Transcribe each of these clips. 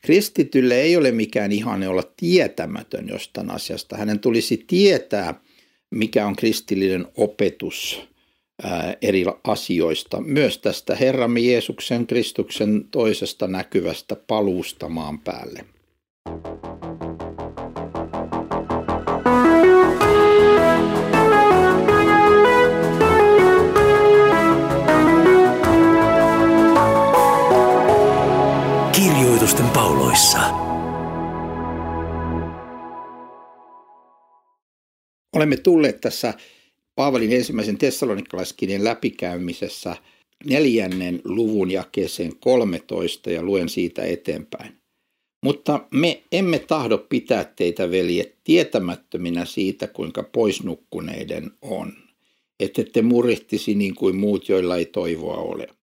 Kristitylle ei ole mikään ihanne olla tietämätön jostain asiasta. Hänen tulisi tietää, mikä on kristillinen opetus eri asioista, myös tästä Herramme Jeesuksen Kristuksen toisesta näkyvästä paluusta maan päälle. Kirjoitusten pauloissa. Olemme tulleet tässä Paavalin ensimmäisen tessalonikalaiskirjan läpikäymisessä neljännen luvun jakeeseen 13 ja luen siitä eteenpäin. Mutta me emme tahdo pitää teitä, veljet, tietämättöminä siitä, kuinka poisnukkuneiden on, että te murihtisi niin kuin muut, joilla ei toivoa ole.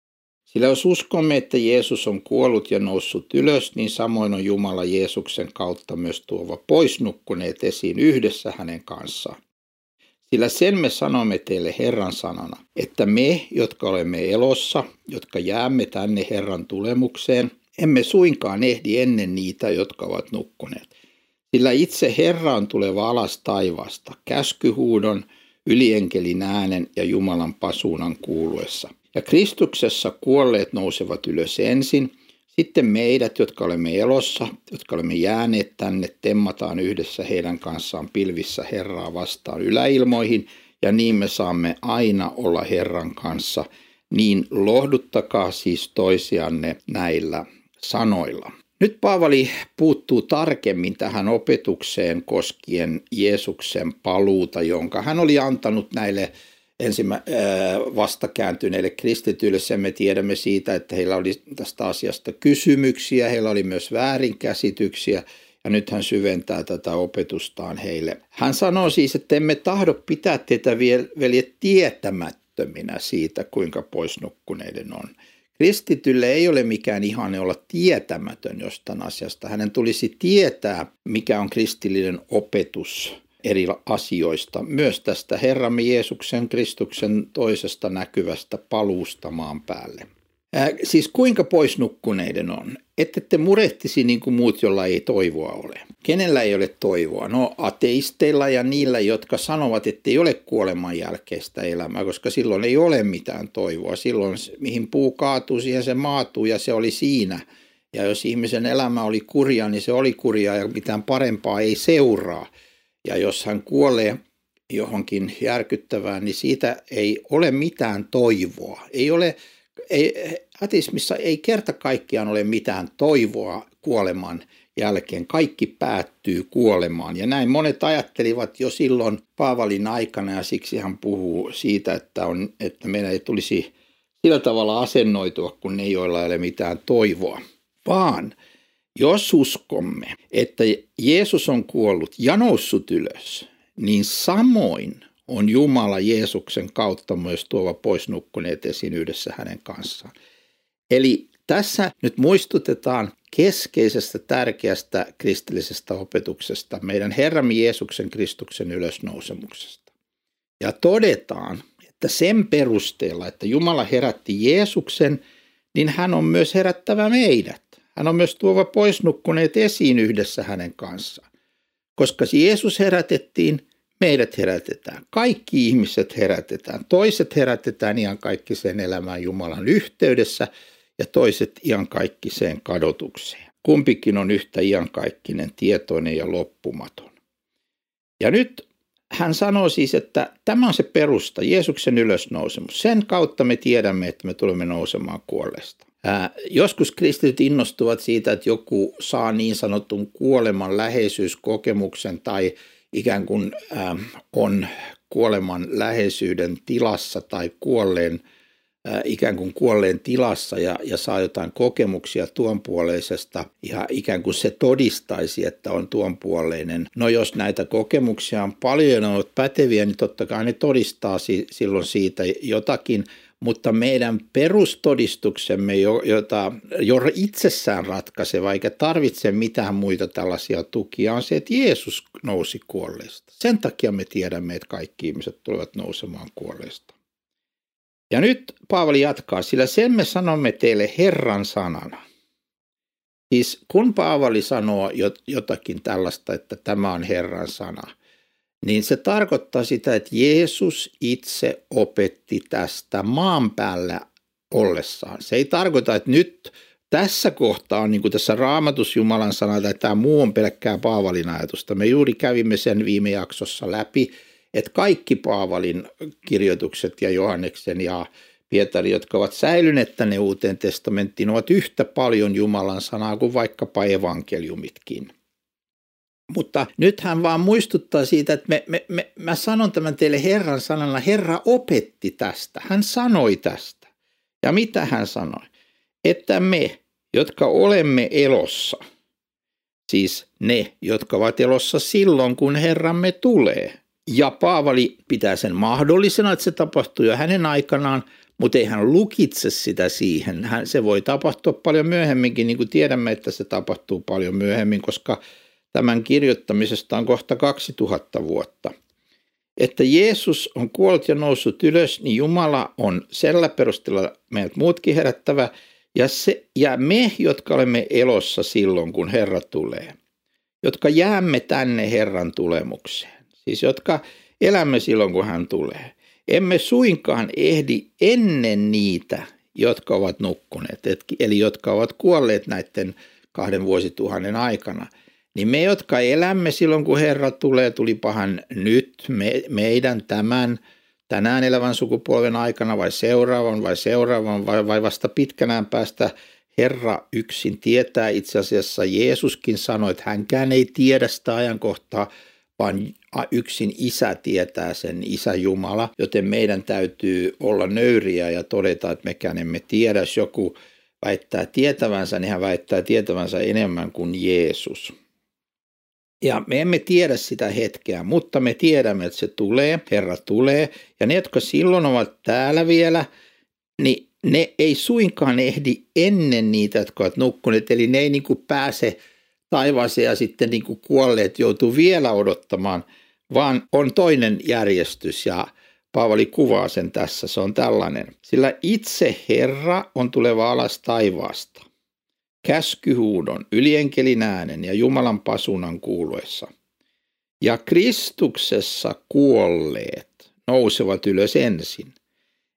Sillä jos uskomme, että Jeesus on kuollut ja noussut ylös, niin samoin on Jumala Jeesuksen kautta myös tuova poisnukkuneet esiin yhdessä hänen kanssaan. Sillä sen me sanomme teille Herran sanana, että me, jotka olemme elossa, jotka jäämme tänne Herran tulemukseen, emme suinkaan ehdi ennen niitä, jotka ovat nukkuneet. Sillä itse Herra on tuleva alas taivaasta, käskyhuudon, ylienkelin äänen ja Jumalan pasuunan kuuluessa. Ja Kristuksessa kuolleet nousevat ylös ensin, sitten meidät, jotka olemme elossa, jotka olemme jääneet tänne, temmataan yhdessä heidän kanssaan pilvissä Herraa vastaan yläilmoihin, ja niin me saamme aina olla Herran kanssa. Niin lohduttakaa siis toisianne näillä sanoilla. Nyt Paavali puuttuu tarkemmin tähän opetukseen koskien Jeesuksen paluuta, jonka hän oli antanut näille ensimmä, äh, vastakääntyneille kristityille. Sen me tiedämme siitä, että heillä oli tästä asiasta kysymyksiä, heillä oli myös väärinkäsityksiä ja nyt hän syventää tätä opetustaan heille. Hän sanoo siis, että emme tahdo pitää teitä veljet tietämättöminä siitä, kuinka poisnukkuneiden on. Kristitylle ei ole mikään ihanne olla tietämätön jostain asiasta. Hänen tulisi tietää, mikä on kristillinen opetus eri asioista, myös tästä Herramme Jeesuksen Kristuksen toisesta näkyvästä paluusta maan päälle. Äh, siis kuinka poisnukkuneiden on? Ette te murehtisi niin kuin muut, jolla ei toivoa ole. Kenellä ei ole toivoa? No ateisteilla ja niillä, jotka sanovat, että ei ole kuoleman jälkeistä elämää, koska silloin ei ole mitään toivoa. Silloin mihin puu kaatuu, siihen se maatuu ja se oli siinä. Ja jos ihmisen elämä oli kurja, niin se oli kurja ja mitään parempaa ei seuraa. Ja jos hän kuolee johonkin järkyttävään, niin siitä ei ole mitään toivoa. Ei ole, ei, ateismissa ei kerta kaikkiaan ole mitään toivoa kuoleman jälkeen. Kaikki päättyy kuolemaan. Ja näin monet ajattelivat jo silloin Paavalin aikana ja siksi hän puhuu siitä, että, on, että meidän ei tulisi sillä tavalla asennoitua kun ne, joilla ei ole mitään toivoa. Vaan jos uskomme, että Jeesus on kuollut ja noussut ylös, niin samoin on Jumala Jeesuksen kautta myös tuova pois nukkuneet esiin yhdessä hänen kanssaan. Eli tässä nyt muistutetaan keskeisestä tärkeästä kristillisestä opetuksesta, meidän Herramme Jeesuksen Kristuksen ylösnousemuksesta. Ja todetaan, että sen perusteella, että Jumala herätti Jeesuksen, niin hän on myös herättävä meidät. Hän on myös tuova pois nukkuneet esiin yhdessä hänen kanssaan. Koska Jeesus herätettiin, meidät herätetään. Kaikki ihmiset herätetään. Toiset herätetään ihan kaikki sen elämään Jumalan yhteydessä ja toiset ihan kaikki sen kadotukseen. Kumpikin on yhtä iankaikkinen, tietoinen ja loppumaton. Ja nyt hän sanoo siis, että tämä on se perusta, Jeesuksen ylösnousemus. Sen kautta me tiedämme, että me tulemme nousemaan kuolleesta. Ää, joskus kristityt innostuvat siitä, että joku saa niin sanotun kuoleman läheisyyskokemuksen tai ikään kuin ää, on kuoleman läheisyyden tilassa tai kuolleen, ää, ikään kuin kuolleen tilassa ja, ja saa jotain kokemuksia tuon puoleisesta ja ikään kuin se todistaisi, että on tuon puoleinen. No jos näitä kokemuksia on paljon ja ne ovat päteviä, niin totta kai ne todistaa si- silloin siitä jotakin – mutta meidän perustodistuksemme, jota jo itsessään ratkaisee, eikä tarvitse mitään muita tällaisia tukia, on se, että Jeesus nousi kuolleesta. Sen takia me tiedämme, että kaikki ihmiset tulevat nousemaan kuolleesta. Ja nyt Paavali jatkaa, sillä sen me sanomme teille Herran sanana, Siis kun Paavali sanoo jotakin tällaista, että tämä on Herran sana, niin se tarkoittaa sitä, että Jeesus itse opetti tästä maan päällä ollessaan. Se ei tarkoita, että nyt tässä kohtaa niin kuin tässä raamatus Jumalan sanalta, että tämä muu on pelkkää Paavalin ajatusta. Me juuri kävimme sen viime jaksossa läpi, että kaikki Paavalin kirjoitukset ja Johanneksen ja Pietari, jotka ovat säilyneet tänne uuteen testamenttiin, ovat yhtä paljon Jumalan sanaa kuin vaikkapa evankeliumitkin. Mutta nyt hän vaan muistuttaa siitä, että me, me, me, mä sanon tämän teille Herran sanalla. Herra opetti tästä. Hän sanoi tästä. Ja mitä hän sanoi? Että me, jotka olemme elossa, siis ne, jotka ovat elossa silloin, kun Herramme tulee. Ja Paavali pitää sen mahdollisena, että se tapahtuu jo hänen aikanaan, mutta ei hän lukitse sitä siihen. Hän, se voi tapahtua paljon myöhemminkin, niin kuin tiedämme, että se tapahtuu paljon myöhemmin, koska tämän kirjoittamisesta on kohta 2000 vuotta. Että Jeesus on kuollut ja noussut ylös, niin Jumala on sellä perusteella meidät muutkin herättävä, ja, se, ja me, jotka olemme elossa silloin, kun Herra tulee, jotka jäämme tänne Herran tulemukseen, siis jotka elämme silloin, kun hän tulee, emme suinkaan ehdi ennen niitä, jotka ovat nukkuneet, eli jotka ovat kuolleet näiden kahden vuosituhannen aikana. Niin me, jotka elämme silloin, kun Herra tulee, tulipahan nyt me, meidän tämän tänään elävän sukupolven aikana vai seuraavan vai seuraavan vai, vai vasta pitkänään päästä Herra yksin tietää. Itse asiassa Jeesuskin sanoi, että hänkään ei tiedä sitä ajankohtaa, vaan yksin isä tietää sen, isä Jumala, joten meidän täytyy olla nöyriä ja todeta, että mekään emme tiedä. Jos joku väittää tietävänsä, niin hän väittää tietävänsä enemmän kuin Jeesus. Ja me emme tiedä sitä hetkeä, mutta me tiedämme, että se tulee, Herra tulee. Ja ne, jotka silloin ovat täällä vielä, niin ne ei suinkaan ehdi ennen niitä, jotka ovat nukkuneet. Eli ne ei niin kuin pääse taivaaseen ja sitten niin kuin kuolleet joutuu vielä odottamaan, vaan on toinen järjestys ja Paavali kuvaa sen tässä, se on tällainen. Sillä itse Herra on tuleva alas taivaasta, käskyhuudon, ylienkelin äänen ja Jumalan pasunan kuuluessa. Ja Kristuksessa kuolleet nousevat ylös ensin.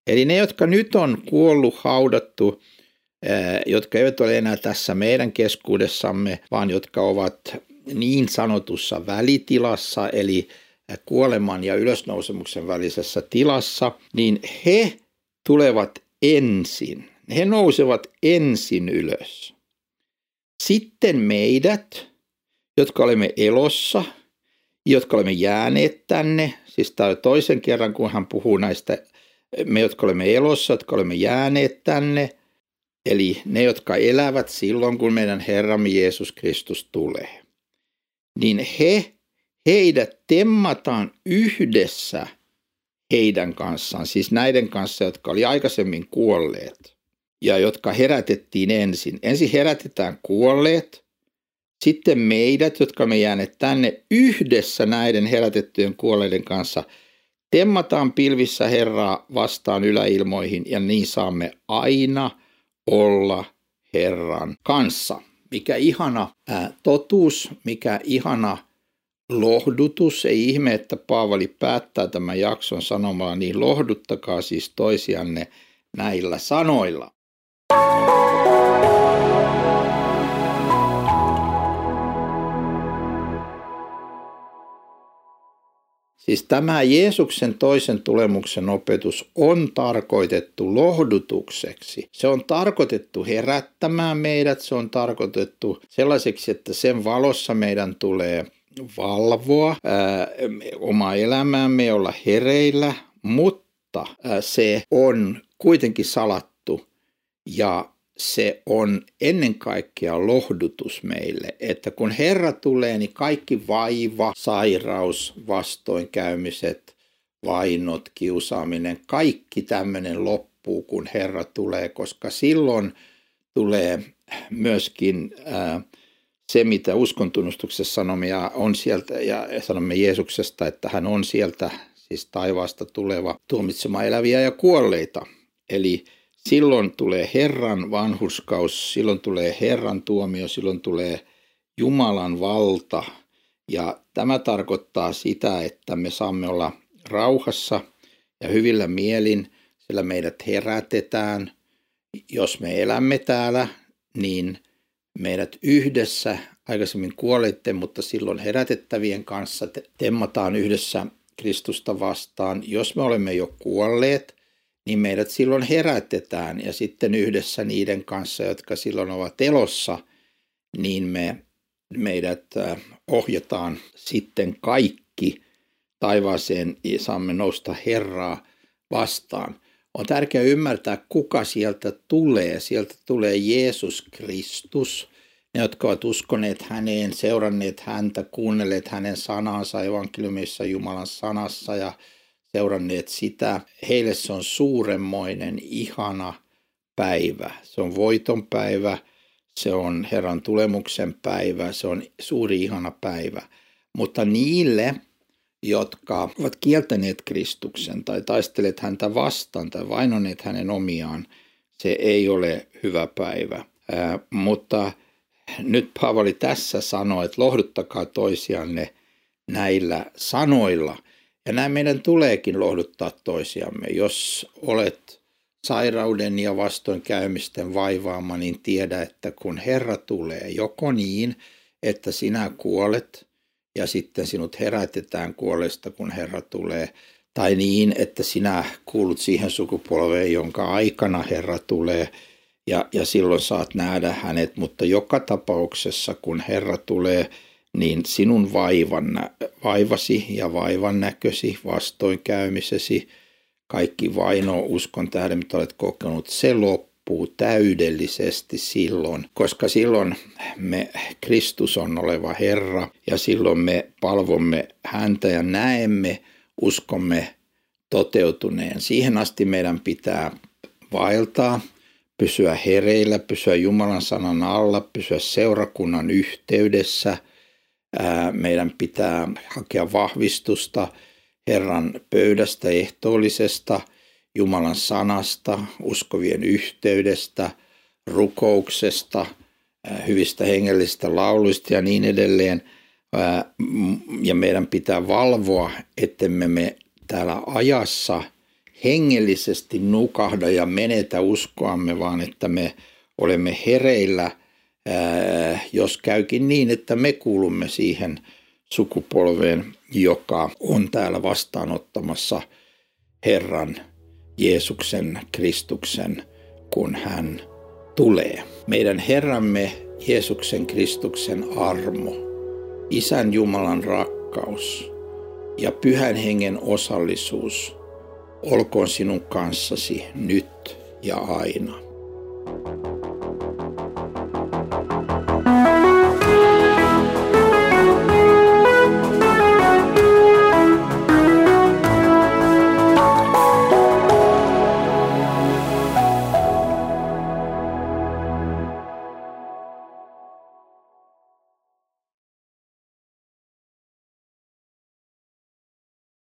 Eli ne, jotka nyt on kuollut, haudattu jotka eivät ole enää tässä meidän keskuudessamme, vaan jotka ovat niin sanotussa välitilassa, eli kuoleman ja ylösnousemuksen välisessä tilassa, niin he tulevat ensin. He nousevat ensin ylös. Sitten meidät, jotka olemme elossa, jotka olemme jääneet tänne, siis tämä toisen kerran, kun hän puhuu näistä, me, jotka olemme elossa, jotka olemme jääneet tänne – eli ne, jotka elävät silloin, kun meidän Herramme Jeesus Kristus tulee, niin he, heidät temmataan yhdessä heidän kanssaan, siis näiden kanssa, jotka oli aikaisemmin kuolleet ja jotka herätettiin ensin. Ensin herätetään kuolleet, sitten meidät, jotka me jääneet tänne yhdessä näiden herätettyjen kuolleiden kanssa, temmataan pilvissä Herraa vastaan yläilmoihin ja niin saamme aina – olla Herran kanssa. Mikä ihana ää, totuus, mikä ihana lohdutus. Ei ihme, että Paavali päättää tämän jakson sanomalla, niin lohduttakaa siis toisianne näillä sanoilla. Siis tämä Jeesuksen toisen tulemuksen opetus on tarkoitettu lohdutukseksi. Se on tarkoitettu herättämään meidät, se on tarkoitettu sellaiseksi, että sen valossa meidän tulee valvoa ää, omaa elämäämme, olla hereillä, mutta ää, se on kuitenkin salattu ja se on ennen kaikkea lohdutus meille, että kun Herra tulee, niin kaikki vaiva, sairaus, vastoinkäymiset, vainot, kiusaaminen, kaikki tämmöinen loppuu, kun Herra tulee, koska silloin tulee myöskin ää, se, mitä uskontunnustuksessa sanomme ja on sieltä, ja sanomme Jeesuksesta, että hän on sieltä, siis taivaasta tuleva, tuomitsemaan eläviä ja kuolleita. Eli silloin tulee Herran vanhuskaus, silloin tulee Herran tuomio, silloin tulee Jumalan valta. Ja tämä tarkoittaa sitä, että me saamme olla rauhassa ja hyvillä mielin, sillä meidät herätetään. Jos me elämme täällä, niin meidät yhdessä, aikaisemmin kuolette, mutta silloin herätettävien kanssa temmataan yhdessä Kristusta vastaan. Jos me olemme jo kuolleet, niin meidät silloin herätetään ja sitten yhdessä niiden kanssa, jotka silloin ovat elossa, niin me, meidät ohjataan sitten kaikki taivaaseen ja saamme nousta Herraa vastaan. On tärkeää ymmärtää, kuka sieltä tulee. Sieltä tulee Jeesus Kristus. Ne, jotka ovat uskoneet häneen, seuranneet häntä, kuunnelleet hänen sanansa evankeliumissa Jumalan sanassa ja seuranneet sitä. Heille se on suuremmoinen, ihana päivä. Se on voiton päivä, se on Herran tulemuksen päivä, se on suuri ihana päivä. Mutta niille, jotka ovat kieltäneet Kristuksen tai taistelleet häntä vastaan tai vainoneet hänen omiaan, se ei ole hyvä päivä. Ää, mutta nyt Paavali tässä sanoo, että lohduttakaa toisianne näillä sanoilla – ja näin meidän tuleekin lohduttaa toisiamme. Jos olet sairauden ja vastoinkäymisten vaivaama, niin tiedä, että kun Herra tulee, joko niin, että sinä kuolet ja sitten sinut herätetään kuolesta, kun Herra tulee, tai niin, että sinä kuulut siihen sukupolveen, jonka aikana Herra tulee, ja, ja silloin saat nähdä hänet, mutta joka tapauksessa, kun Herra tulee, niin sinun vaivan, vaivasi ja vaivan näkösi, vastoinkäymisesi, kaikki vaino uskon tähden, mitä olet kokenut, se loppuu täydellisesti silloin, koska silloin me, Kristus on oleva Herra ja silloin me palvomme häntä ja näemme uskomme toteutuneen. Siihen asti meidän pitää vaeltaa, pysyä hereillä, pysyä Jumalan sanan alla, pysyä seurakunnan yhteydessä – meidän pitää hakea vahvistusta Herran pöydästä ehtoollisesta, Jumalan sanasta, uskovien yhteydestä, rukouksesta, hyvistä hengellisistä lauluista ja niin edelleen. Ja meidän pitää valvoa, ettemme me täällä ajassa hengellisesti nukahda ja menetä uskoamme, vaan että me olemme hereillä – jos käykin niin, että me kuulumme siihen sukupolveen, joka on täällä vastaanottamassa Herran Jeesuksen Kristuksen, kun hän tulee. Meidän Herramme Jeesuksen Kristuksen armo, Isän Jumalan rakkaus ja Pyhän Hengen osallisuus olkoon sinun kanssasi nyt ja aina.